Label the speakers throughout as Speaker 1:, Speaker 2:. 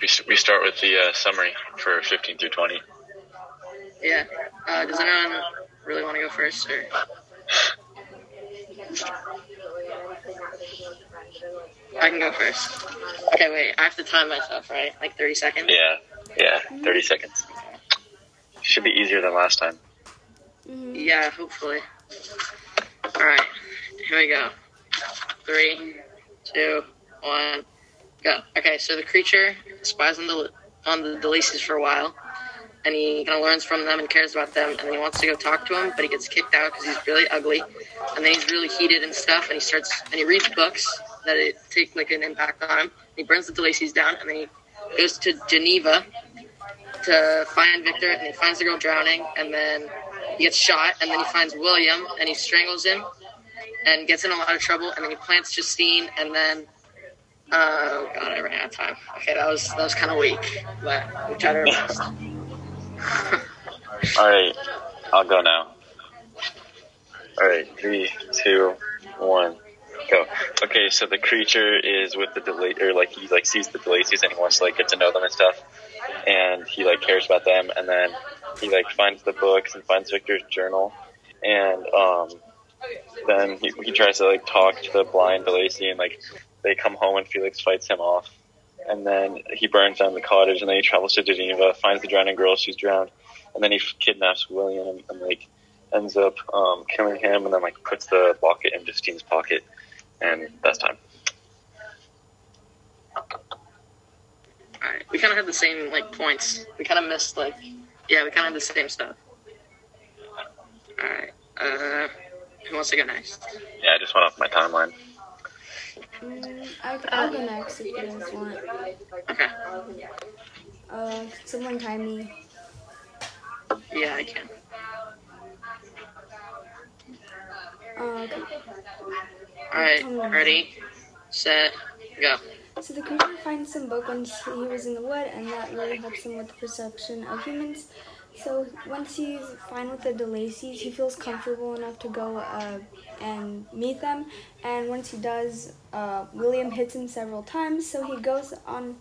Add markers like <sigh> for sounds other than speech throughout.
Speaker 1: we, we start with the uh, summary for 15 through 20.
Speaker 2: Yeah. Uh, does anyone really want to go first, or? I can go first. Okay, wait. I have to time myself, right? Like 30 seconds.
Speaker 1: Yeah, yeah, 30 seconds. Should be easier than last time.
Speaker 2: Yeah, hopefully. All right, here we go. Three, two, one, go. Okay, so the creature spies on the on the De Lacey's for a while, and he kind of learns from them and cares about them, and then he wants to go talk to him, but he gets kicked out because he's really ugly, and then he's really heated and stuff, and he starts and he reads books that it take like an impact on him. He burns the De Lacey's down, and then he goes to Geneva to find Victor, and he finds the girl drowning, and then he gets shot, and then he finds William, and he strangles him, and gets in a lot of trouble, and then he plants Justine, and then. Uh, oh God, I ran out of time. Okay, that was that was kind of weak, but we tried our best. <laughs>
Speaker 1: All right, I'll go now. All right, three, two, one, go. Okay, so the creature is with the delay, or like he like sees the De Lacey's and he wants to like get to know them and stuff, and he like cares about them, and then he like finds the books and finds Victor's journal, and um, then he, he tries to like talk to the blind De Lacey, and like they come home and Felix fights him off, and then he burns down the cottage, and then he travels to Geneva, finds the drowning girl, she's drowned, and then he kidnaps William and, and like ends up um, killing him, and then like puts the locket in Justine's pocket, and that's time.
Speaker 2: Alright, we kind of had the same like points. We kind of missed like, yeah, we kind of had the same stuff. Alright, uh, who wants to go next?
Speaker 1: Yeah, I just went off my timeline.
Speaker 3: Mm, I'll go next if you guys want.
Speaker 2: Okay,
Speaker 3: Uh, someone time me.
Speaker 2: yeah, I can.
Speaker 3: Uh, okay.
Speaker 2: Alright, ready, set, go.
Speaker 3: So the creature finds some book when he was in the wood, and that really helps him with the perception of humans. So once he's fine with the De Lacey's, he feels comfortable enough to go uh, and meet them. And once he does, uh, William hits him several times, so he goes on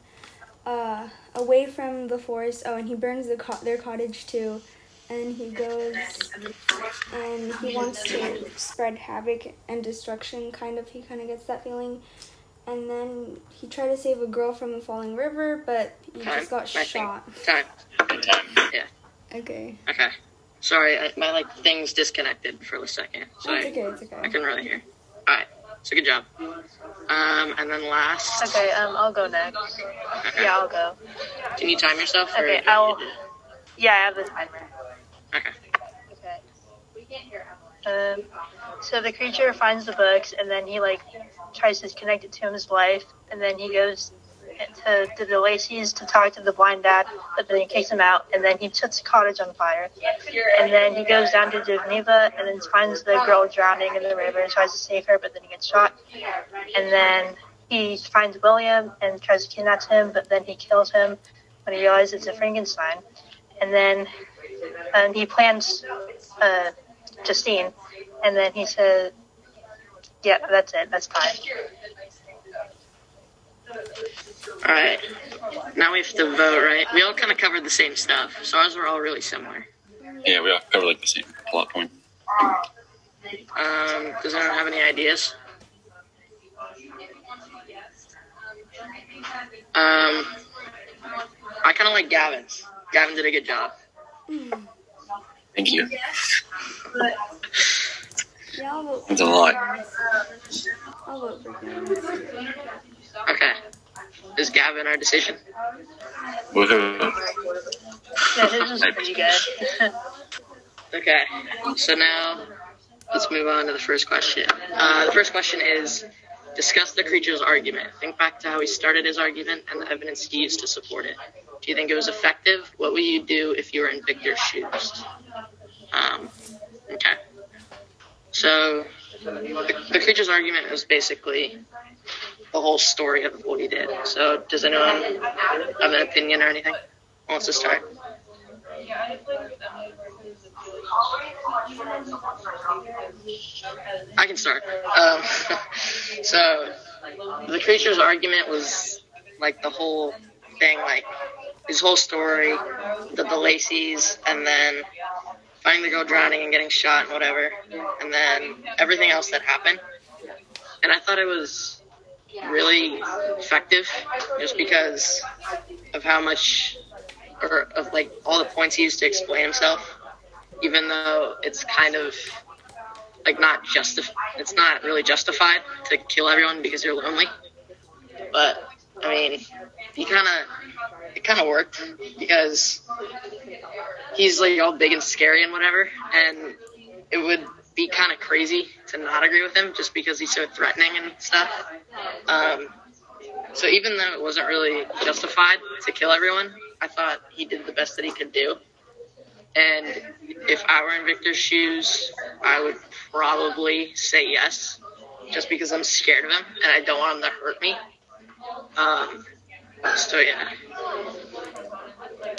Speaker 3: uh, away from the forest. Oh, and he burns the co- their cottage too. And he goes and he wants to spread havoc and destruction. Kind of, he kind of gets that feeling. And then he tried to save a girl from a falling river, but he
Speaker 2: Time.
Speaker 3: just got
Speaker 2: I think.
Speaker 3: shot.
Speaker 2: Time.
Speaker 1: Time.
Speaker 3: Okay.
Speaker 2: Okay. Sorry, I, my like things disconnected for a second, so
Speaker 3: It's
Speaker 2: I,
Speaker 3: okay, it's
Speaker 2: I
Speaker 3: okay.
Speaker 2: couldn't really hear. So good job. Um, and then last.
Speaker 4: Okay, um, I'll go next.
Speaker 2: Okay.
Speaker 4: Yeah, I'll go.
Speaker 2: Can you time yourself? or-
Speaker 4: Okay, I'll. Yeah, I have the timer.
Speaker 2: Okay.
Speaker 4: Okay. Um, so the creature finds the books, and then he like tries to connect it to his life, and then he goes to, to the Lacey's to talk to the blind dad, but then he kicks him out, and then he sets the cottage on fire, and then he goes down to Geneva, and then finds the girl drowning in the river and tries to save her, but then he gets shot, and then he finds William and tries to kidnap him, but then he kills him when he realizes it's a Frankenstein, and then and he plans uh, Justine, and then he says, "Yeah, that's it. That's fine."
Speaker 2: All right. Now we have to vote, right? We all kind of covered the same stuff, so ours were all really similar.
Speaker 1: Yeah, we all cover like the same plot point.
Speaker 2: Um, does anyone have any ideas? Um, I kind of like Gavin's. Gavin did a good job.
Speaker 1: Thank you.
Speaker 3: Yeah, I'll vote.
Speaker 1: That's a lot.
Speaker 3: I'll vote for him.
Speaker 2: Okay. Is Gavin our decision?
Speaker 1: Woohoo.
Speaker 4: Yeah, his was pretty good. <laughs>
Speaker 2: Okay. So now let's move on to the first question. Uh, the first question is discuss the creature's argument. Think back to how he started his argument and the evidence he used to support it. Do you think it was effective? What would you do if you were in Victor's shoes? Um, okay. So the, the creature's argument is basically the whole story of what he did. So does anyone have an opinion or anything? Who wants to start? I can start. Um, <laughs> so the creature's argument was like the whole thing, like his whole story, the, the Lacey's, and then finding the girl drowning and getting shot and whatever, and then everything else that happened. And I thought it was really effective just because of how much, or of like all the points he used to explain himself, even though it's kind of like not justif- it's not really justified to kill everyone because you're lonely. But I mean, he kind of it kind of worked because he's like all big and scary and whatever, and it would be kind of crazy to not agree with him just because he's so threatening and stuff. Um, so even though it wasn't really justified to kill everyone, I thought he did the best that he could do. And if I were in Victor's shoes, I would probably say yes, just because I'm scared of him and I don't want him to hurt me. Um, so yeah.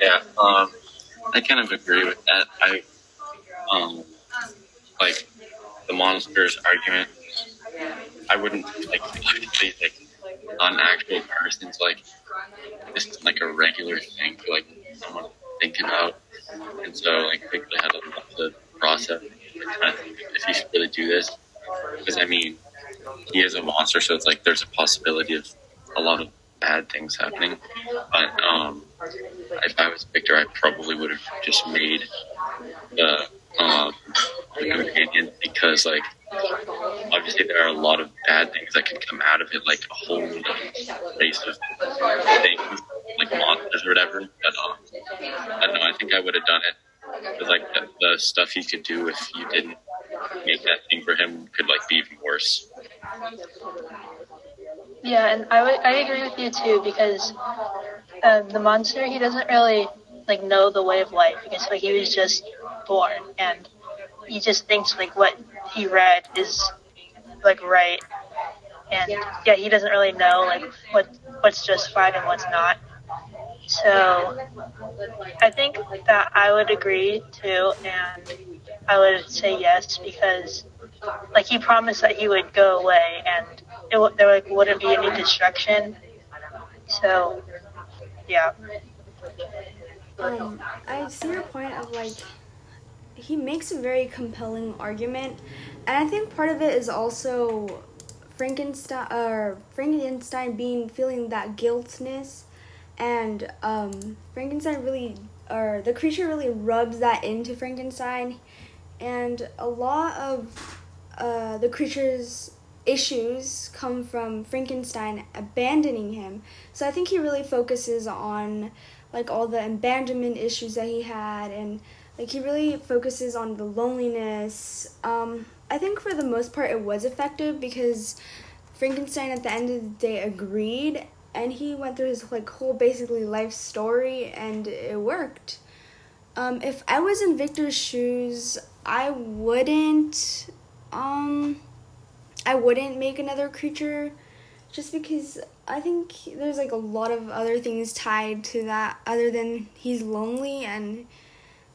Speaker 1: Yeah, um, I kind of agree with that. I, um, like the monsters argument. I wouldn't like say like on actual persons like this is like a regular thing for like someone to think about, and so like they had a lot to process. Kind of think if he should really do this, because I mean he is a monster, so it's like there's a possibility of a lot of bad things happening. But um, if I was Victor, I probably would have just made the um, the companion because, like, obviously there are a lot of bad things that can come out of it, like a whole race of things, like monsters or whatever. But um, I don't know. I think I would have done it. Because, like, the, the stuff he could do if you didn't make that thing for him could like be even worse.
Speaker 4: Yeah, and I would I agree with you too because um, the monster he doesn't really like know the way of life because like he was just born and he just thinks like what he read is like right and yeah he doesn't really know like what what's justified and what's not so I think that I would agree too and I would say yes because like he promised that he would go away and it there like, wouldn't be any destruction. So, yeah.
Speaker 3: Um, I see your point of like he makes a very compelling argument, and I think part of it is also Frankenstein or Frankenstein being feeling that guiltness, and um, Frankenstein really or the creature really rubs that into Frankenstein, and a lot of uh, the creature's issues come from Frankenstein abandoning him. So I think he really focuses on like all the abandonment issues that he had and like he really focuses on the loneliness. Um, I think for the most part it was effective because Frankenstein at the end of the day agreed and he went through his like whole basically life story and it worked. Um, if I was in Victor's shoes, I wouldn't um I wouldn't make another creature just because I think there's like a lot of other things tied to that other than he's lonely and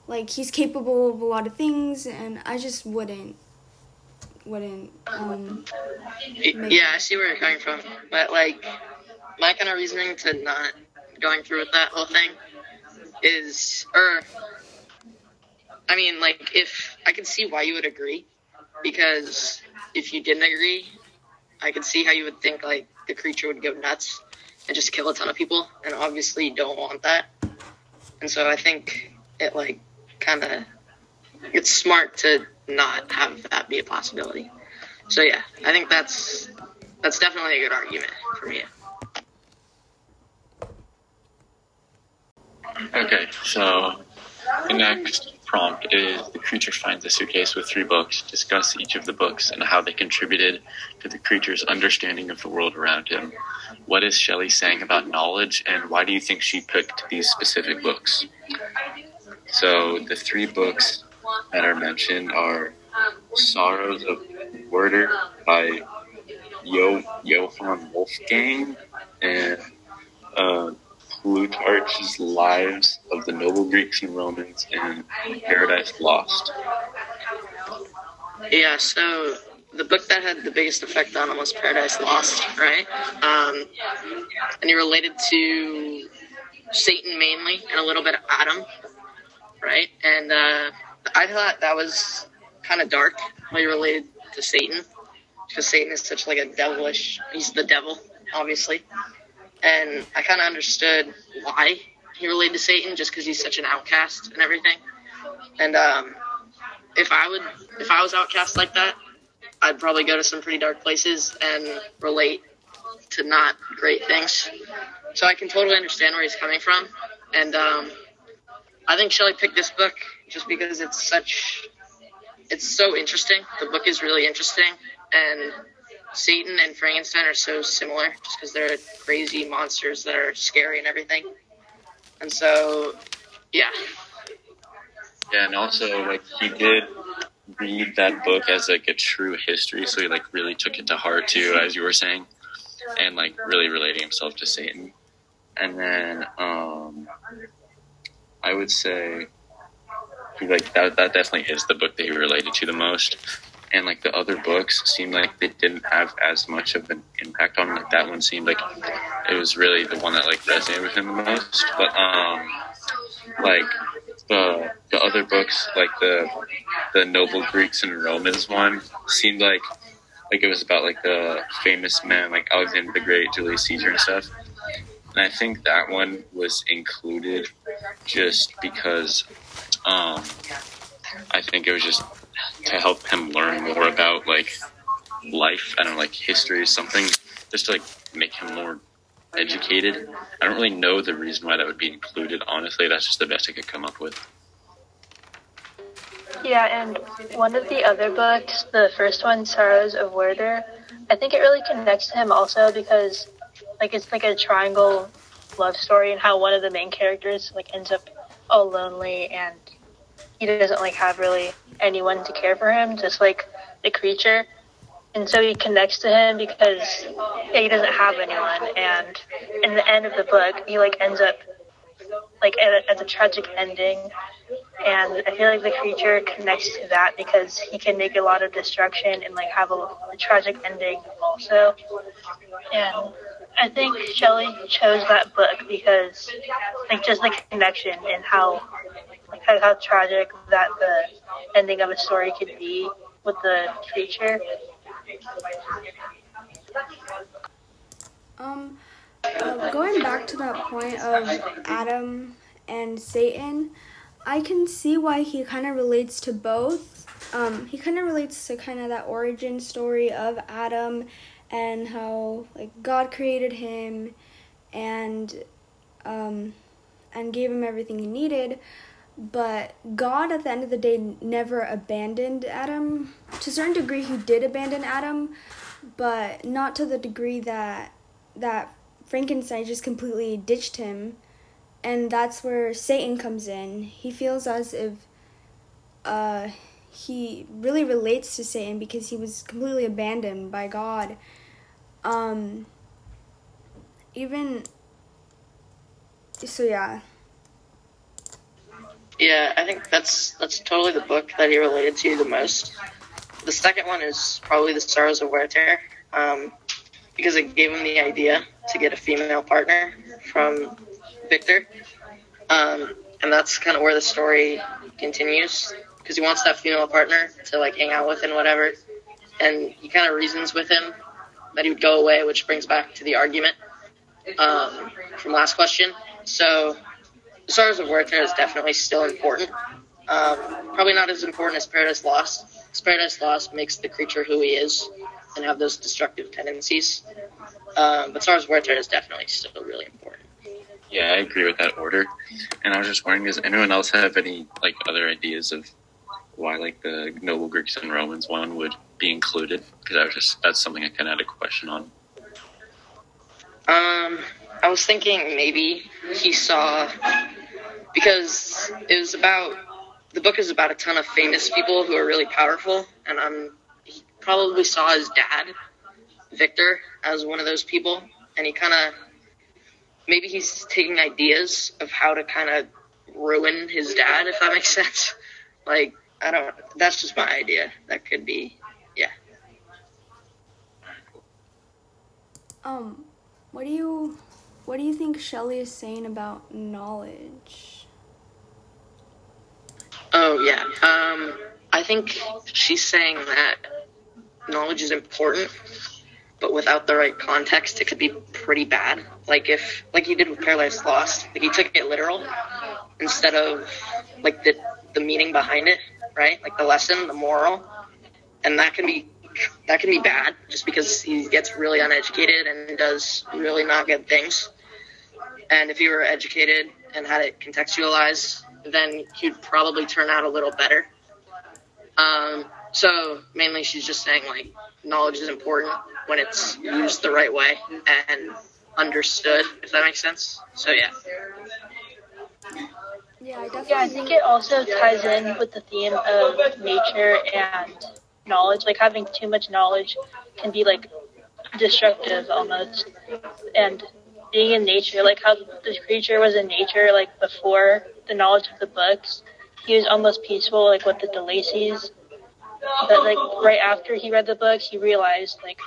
Speaker 3: like he's capable of a lot of things and I just wouldn't wouldn't um
Speaker 2: Yeah, I see where you're coming from, but like my kind of reasoning to not going through with that whole thing is, or I mean, like if I can see why you would agree, because if you didn't agree, I could see how you would think like the creature would go nuts and just kill a ton of people, and obviously you don't want that. And so I think it like kind of it's smart to not have that be a possibility. So yeah, I think that's that's definitely a good argument for me.
Speaker 1: Okay, so the next prompt is the creature finds a suitcase with three books. Discuss each of the books and how they contributed to the creature's understanding of the world around him. What is Shelley saying about knowledge, and why do you think she picked these specific books? So the three books that are mentioned are Sorrows of Werther by Yo Johann Wolfgang and uh, Plutarch's Lives of the Noble Greeks and Romans and Paradise Lost.
Speaker 2: Yeah, so the book that had the biggest effect on him was Paradise Lost, right? Um, and he related to Satan mainly and a little bit of Adam, right? And uh, I thought that was kind of dark, how he related to Satan, because Satan is such like a devilish. He's the devil, obviously, and I kind of understood why he related to Satan, just because he's such an outcast and everything. And um, if I would, if I was outcast like that, I'd probably go to some pretty dark places and relate to not great things. So I can totally understand where he's coming from, and um, I think Shelley picked this book just because it's such, it's so interesting. The book is really interesting, and Satan and Frankenstein are so similar, just because they're crazy monsters that are scary and everything. And so, yeah,
Speaker 1: Yeah, and also like he did read that book as like a true history, so he like really took it to heart too, as you were saying, and like really relating himself to Satan. And then um, I would say like that that definitely is the book that he related to the most. And like the other books seemed like they didn't have as much of an impact on. Like that one seemed like it was really the one that like resonated with him the most. But um, like the the other books, like the the noble Greeks and Romans one, seemed like like it was about like the famous men like Alexander the Great, Julius Caesar, and stuff. And I think that one was included just because um, I think it was just to help him learn more about like life. I don't know, like history or something, just to like make him more educated. I don't really know the reason why that would be included. Honestly, that's just the best I could come up with.
Speaker 4: Yeah, and one of the other books, the first one, Sorrows of Werther, I think it really connects to him also because, like, it's like a triangle love story and how one of the main characters like ends up all lonely and he doesn't like have really anyone to care for him, just like the creature. And so he connects to him because yeah, he doesn't have anyone. And in the end of the book, he like ends up like at a, at a tragic ending. And I feel like the creature connects to that because he can make a lot of destruction and like have a, a tragic ending also. And I think Shelley chose that book because like just the connection and how like how, how tragic that the ending of a story could be with the creature.
Speaker 3: Um, uh, going back to that point of Adam and Satan, I can see why he kind of relates to both. Um, he kind of relates to kind of that origin story of Adam and how like God created him and um, and gave him everything he needed. But God, at the end of the day, never abandoned Adam. To a certain degree, he did abandon Adam, but not to the degree that that Frankenstein just completely ditched him. And that's where Satan comes in. He feels as if uh, he really relates to Satan because he was completely abandoned by God. Um, even so, yeah.
Speaker 2: Yeah, I think that's that's totally the book that he related to the most. The second one is probably The Sorrows of Werther, um, because it gave him the idea to get a female partner from Victor, um, and that's kind of where the story continues. Because he wants that female partner to like hang out with and whatever, and he kind of reasons with him that he would go away, which brings back to the argument um, from last question. So the Sorrows of Werther is definitely still important. Um, probably not as important as Paradise Lost. Paradise Lost makes the creature who he is and have those destructive tendencies. Um, but Sorrows of Werther is definitely still really important.
Speaker 1: Yeah, I agree with that order. And I was just wondering, does anyone else have any like other ideas of why like the noble Greeks and Romans one would be included? Because I was just that's something I kind of had a question on.
Speaker 2: Um, I was thinking maybe he saw because it was about the book is about a ton of famous people who are really powerful, and um, he probably saw his dad, Victor, as one of those people, and he kind of maybe he's taking ideas of how to kind of ruin his dad, if that makes sense. <laughs> Like I don't. That's just my idea. That could be. Yeah.
Speaker 3: Um, what do you what do you think Shelley is saying about knowledge?
Speaker 2: Oh yeah. Um, I think she's saying that knowledge is important, but without the right context, it could be pretty bad. Like if, like you did with Paradise Lost, like you took it literal instead of like the the meaning behind it, right? Like the lesson, the moral, and that can be that can be bad just because he gets really uneducated and does really not good things. And if you were educated and had it contextualized, then he'd probably turn out a little better. Um, so mainly she's just saying like knowledge is important when it's used the right way and understood, if that makes sense. So yeah.
Speaker 3: Yeah, I.
Speaker 4: Yeah, I think it also ties in with the theme of nature and knowledge. Like having too much knowledge can be like destructive almost. And being in nature, like how this creature was in nature, like before the knowledge of the books, he was almost peaceful, like with the De Lacey's. But like right after he read the books, he realized like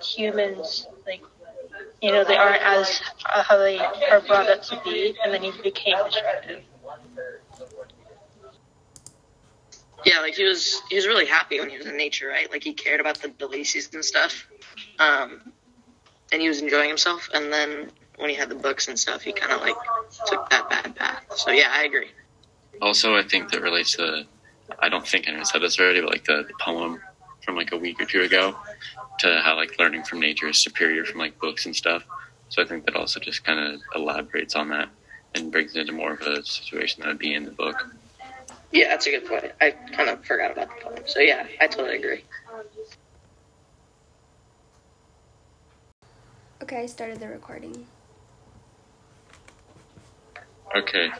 Speaker 4: humans, like you know, they aren't as uh, how they are brought up to be, and then he became destructive.
Speaker 2: Yeah, like he was he was really happy when he was in nature, right? Like he cared about the De Lacey's and stuff. Um, and he was enjoying himself. And then when he had the books and stuff, he kind of like took that bad path. So yeah, I agree.
Speaker 1: Also, I think that relates to, I don't think anyone said this already, but like the, the poem from like a week or two ago to how like learning from nature is superior from like books and stuff. So I think that also just kind of elaborates on that and brings it into more of a situation that would be in the book.
Speaker 2: Yeah, that's a good point. I kind of forgot about the poem. So yeah, I totally agree.
Speaker 3: Okay, I started the recording.
Speaker 1: Okay.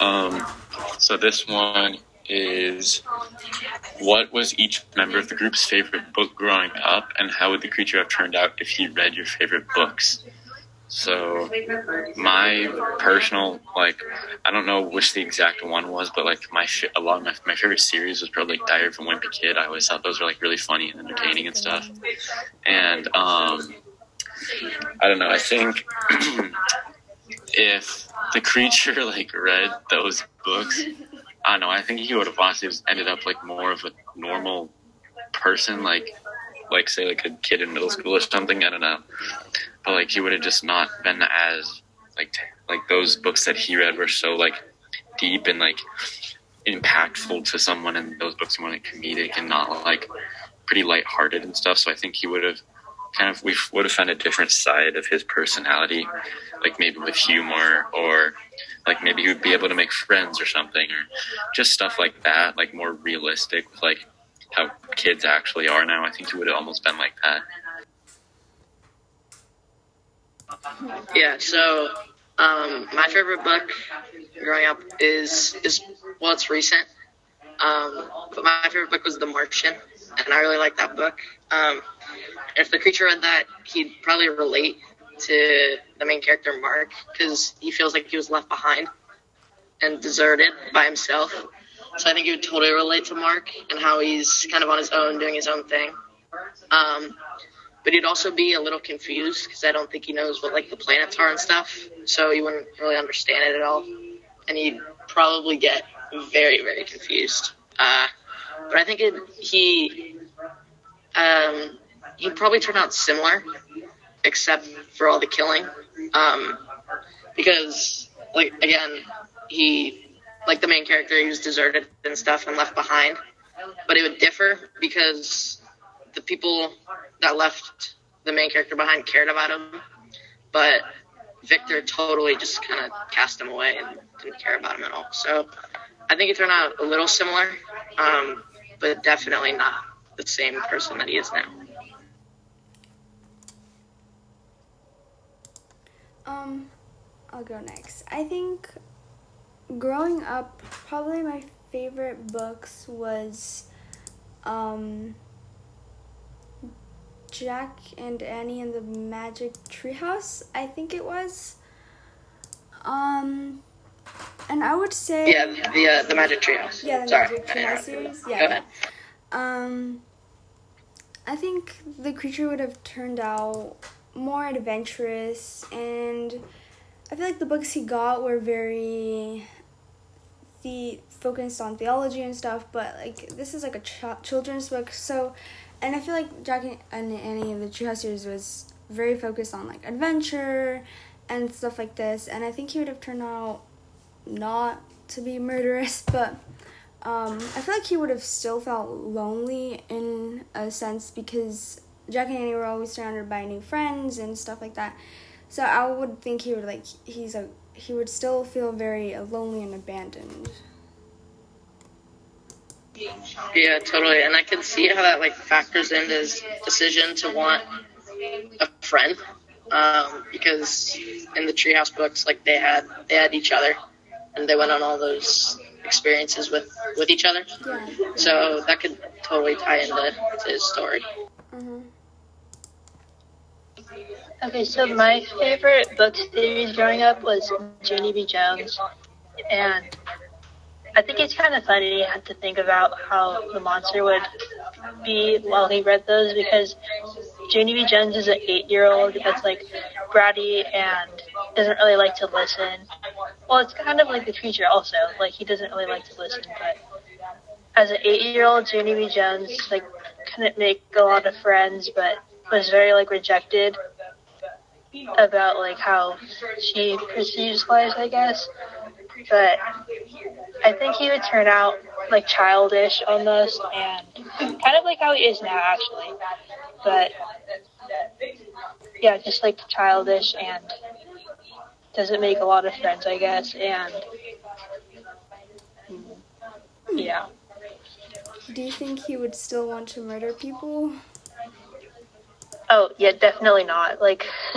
Speaker 1: Um, so this one is what was each member of the group's favorite book growing up, and how would the creature have turned out if he read your favorite books? So my personal like I don't know which the exact one was, but like my a lot of my, my favorite series was probably like Diary of a Wimpy Kid. I always thought those were like really funny and entertaining and stuff. And um, I don't know. I think <clears throat> if the creature <laughs> like read those books, I don't know. I think he would have just ended up like more of a normal person, like like say like a kid in middle school or something. I don't know, but like he would have just not been as like t- like those books that he read were so like deep and like impactful to someone, and those books were like comedic and not like pretty lighthearted and stuff. So I think he would have kind of we would have found a different side of his personality, like maybe with humor or like maybe he would be able to make friends or something or just stuff like that, like more realistic with like how kids actually are now. I think he would have almost been like that.
Speaker 2: Yeah, so um, my favorite book growing up is is well, it's recent. Um, but my favorite book was The Martian, and I really like that book. Um, if the creature read that, he'd probably relate to the main character Mark because he feels like he was left behind and deserted by himself. So I think he would totally relate to Mark and how he's kind of on his own, doing his own thing. Um, but he'd also be a little confused because I don't think he knows what like the planets are and stuff. So he wouldn't really understand it at all, and he'd probably get very very confused. Uh, but I think it, he um, he'd probably turn out similar, except for all the killing. Um, because like again, he like the main character, he was deserted and stuff and left behind. But it would differ because the people that left the main character behind cared about him, but Victor totally just kind of cast him away and didn't care about him at all. So I think it turned out a little similar, um, but definitely not the same person that he is now.
Speaker 3: Um, I'll go next. I think growing up, probably my favorite books was um, Jack and Annie and the Magic Treehouse. I think it was. Um, and I would say
Speaker 2: Yeah, the uh, the Magic Treehouse.
Speaker 3: yeah, the
Speaker 2: Sorry,
Speaker 3: Magic Treehouse series.
Speaker 2: Go
Speaker 3: Yeah.
Speaker 2: ahead.
Speaker 3: Um, I think the creature would have turned out more adventurous and I feel like the books he got were very the focused on theology and stuff, but like this is like a ch- children's book, so and I feel like Jack and Annie the Treehouse was very focused on like adventure and stuff like this, and I think he would have turned out not to be murderous, <laughs> but um, I feel like he would have still felt lonely in a sense because Jack and Annie were always surrounded by new friends and stuff like that. So I would think he would like he's a he would still feel very lonely and abandoned.
Speaker 2: Yeah, totally, and I can see how that like factors into his decision to want a friend, um, because in the Treehouse books, like they had they had each other, and they went on all those experiences with with each other.
Speaker 3: Yeah.
Speaker 2: So that could totally tie into to his story.
Speaker 3: Mm-hmm.
Speaker 4: Okay, so my favorite book series growing up was Junie B. Jones, and I think it's kind of funny to think about how the monster would be while he read those because Junie B. Jones is an eight-year-old that's like bratty and doesn't really like to listen. Well, it's kind of like the creature also. Like he doesn't really like to listen, but as an eight-year-old, Junie B. Jones like couldn't make a lot of friends, but was very like rejected about like how she perceives life, I guess. But I think he would turn out like childish almost, and kind of like how he is now, actually. But yeah, just like childish and doesn't make a lot of friends, I guess, and mm, yeah.
Speaker 3: Do you think he would still want to murder people?
Speaker 4: Oh yeah, definitely not. Like, <laughs>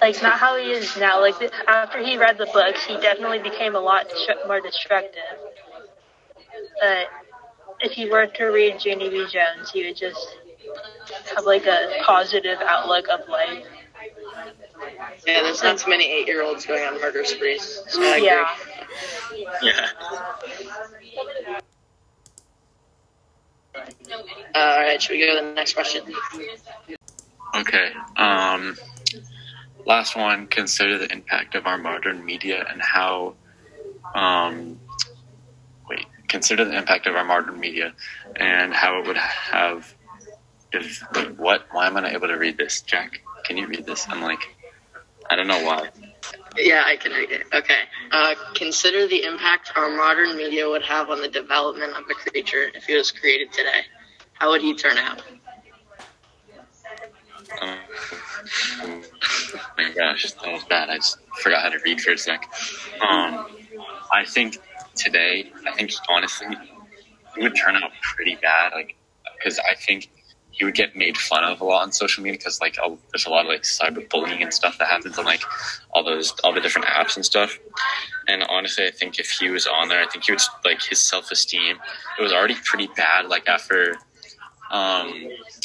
Speaker 4: like not how he is now. Like after he read the books, he definitely became a lot more destructive. But if he were to read Junie B. Jones, he would just have like a positive outlook of life.
Speaker 2: Yeah, there's not too many eight-year-olds going on murder sprees. So I agree.
Speaker 4: Yeah.
Speaker 1: Yeah.
Speaker 2: All right, should we go to the next question?
Speaker 1: Okay. Um, last one. Consider the impact of our modern media and how. Um, wait. Consider the impact of our modern media and how it would have. If what? Why am I not able to read this, Jack? Can you read this? I'm like, I don't know why.
Speaker 2: Yeah, I can read it. Okay. Uh, consider the impact our modern media would have on the development of a creature if he was created today. How would he turn out?
Speaker 1: Oh <laughs> my gosh, that was bad. I just forgot how to read for a sec. Um, I think today, I think honestly, it would turn out pretty bad. Like, because I think he would get made fun of a lot on social media because like a, there's a lot of like cyberbullying and stuff that happens on like all those all the different apps and stuff. And honestly, I think if he was on there, I think he would like his self esteem. It was already pretty bad. Like after um,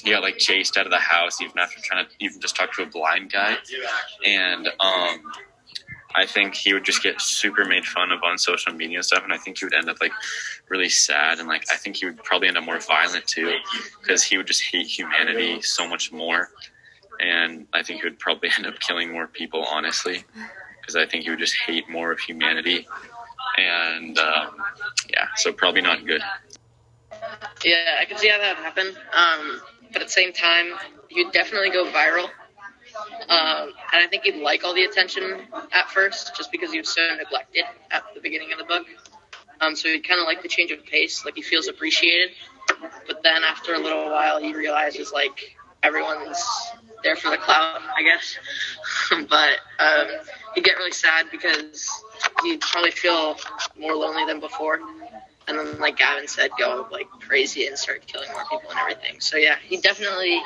Speaker 1: he got like chased out of the house, even after trying to even just talk to a blind guy, and um, I think he would just get super made fun of on social media and stuff, and I think he would end up like really sad, and like I think he would probably end up more violent too, because he would just hate humanity so much more, and I think he would probably <laughs> end up killing more people, honestly, because I think he would just hate more of humanity, and um, yeah, so probably not good.
Speaker 2: Yeah, I can see how that would happen. Um, but at the same time, you'd definitely go viral. Um, and I think he'd like all the attention at first, just because he was so neglected at the beginning of the book. Um, so he'd kind of like the change of pace, like he feels appreciated. But then after a little while, he realizes like everyone's there for the clout, I guess. <laughs> but um, he'd get really sad because he'd probably feel more lonely than before. And then, like Gavin said, go like crazy and start killing more people and everything. So yeah, he definitely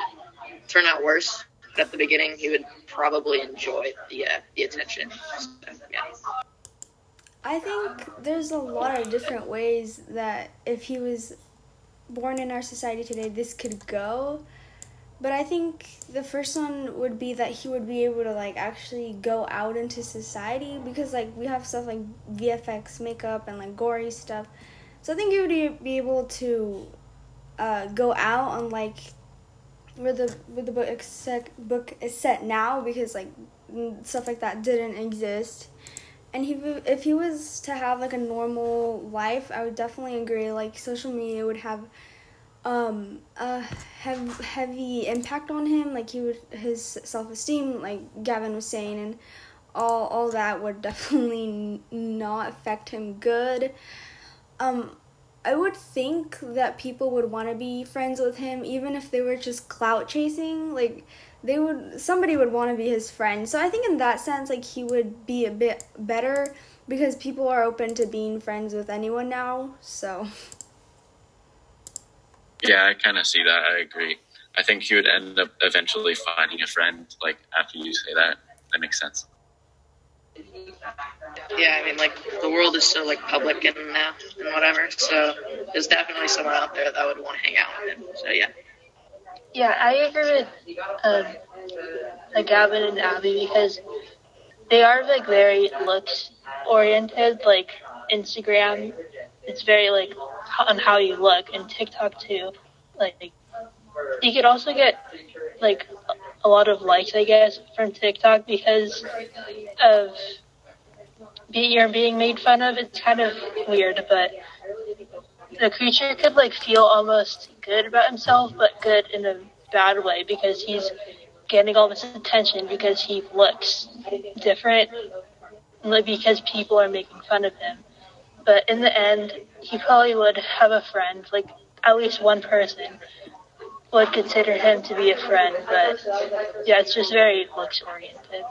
Speaker 2: turned out worse. At the beginning, he would probably enjoy the uh, the attention. So, yeah.
Speaker 3: I think there's a lot of different ways that if he was born in our society today, this could go. But I think the first one would be that he would be able to like actually go out into society because like we have stuff like VFX makeup and like gory stuff. So I think he would be able to uh, go out on like where the where the book is set, book is set now because like stuff like that didn't exist. And he, if he was to have like a normal life, I would definitely agree. Like social media would have um, a hev- heavy impact on him. Like he would his self esteem, like Gavin was saying, and all all that would <laughs> definitely not affect him good. Um, I would think that people would want to be friends with him, even if they were just clout chasing. Like they would, somebody would want to be his friend. So I think in that sense, like he would be a bit better because people are open to being friends with anyone now. So.
Speaker 1: Yeah, I kind of see that. I agree. I think he would end up eventually finding a friend. Like after you say that, that makes sense.
Speaker 2: Yeah, I mean, like the world is so like public and now and whatever. So there's definitely someone out there that would want to hang out with him. So yeah.
Speaker 4: Yeah, I agree with um, like Gavin and Abby because they are like very looks oriented. Like Instagram, it's very like on how you look, and TikTok too. Like you could also get like a lot of likes, I guess, from TikTok because of you're being made fun of. It's kind of weird, but the creature could like feel almost good about himself, but good in a bad way because he's getting all this attention because he looks different, because people are making fun of him. But in the end, he probably would have a friend, like at least one person would consider him to be a friend. But yeah, it's just very looks oriented.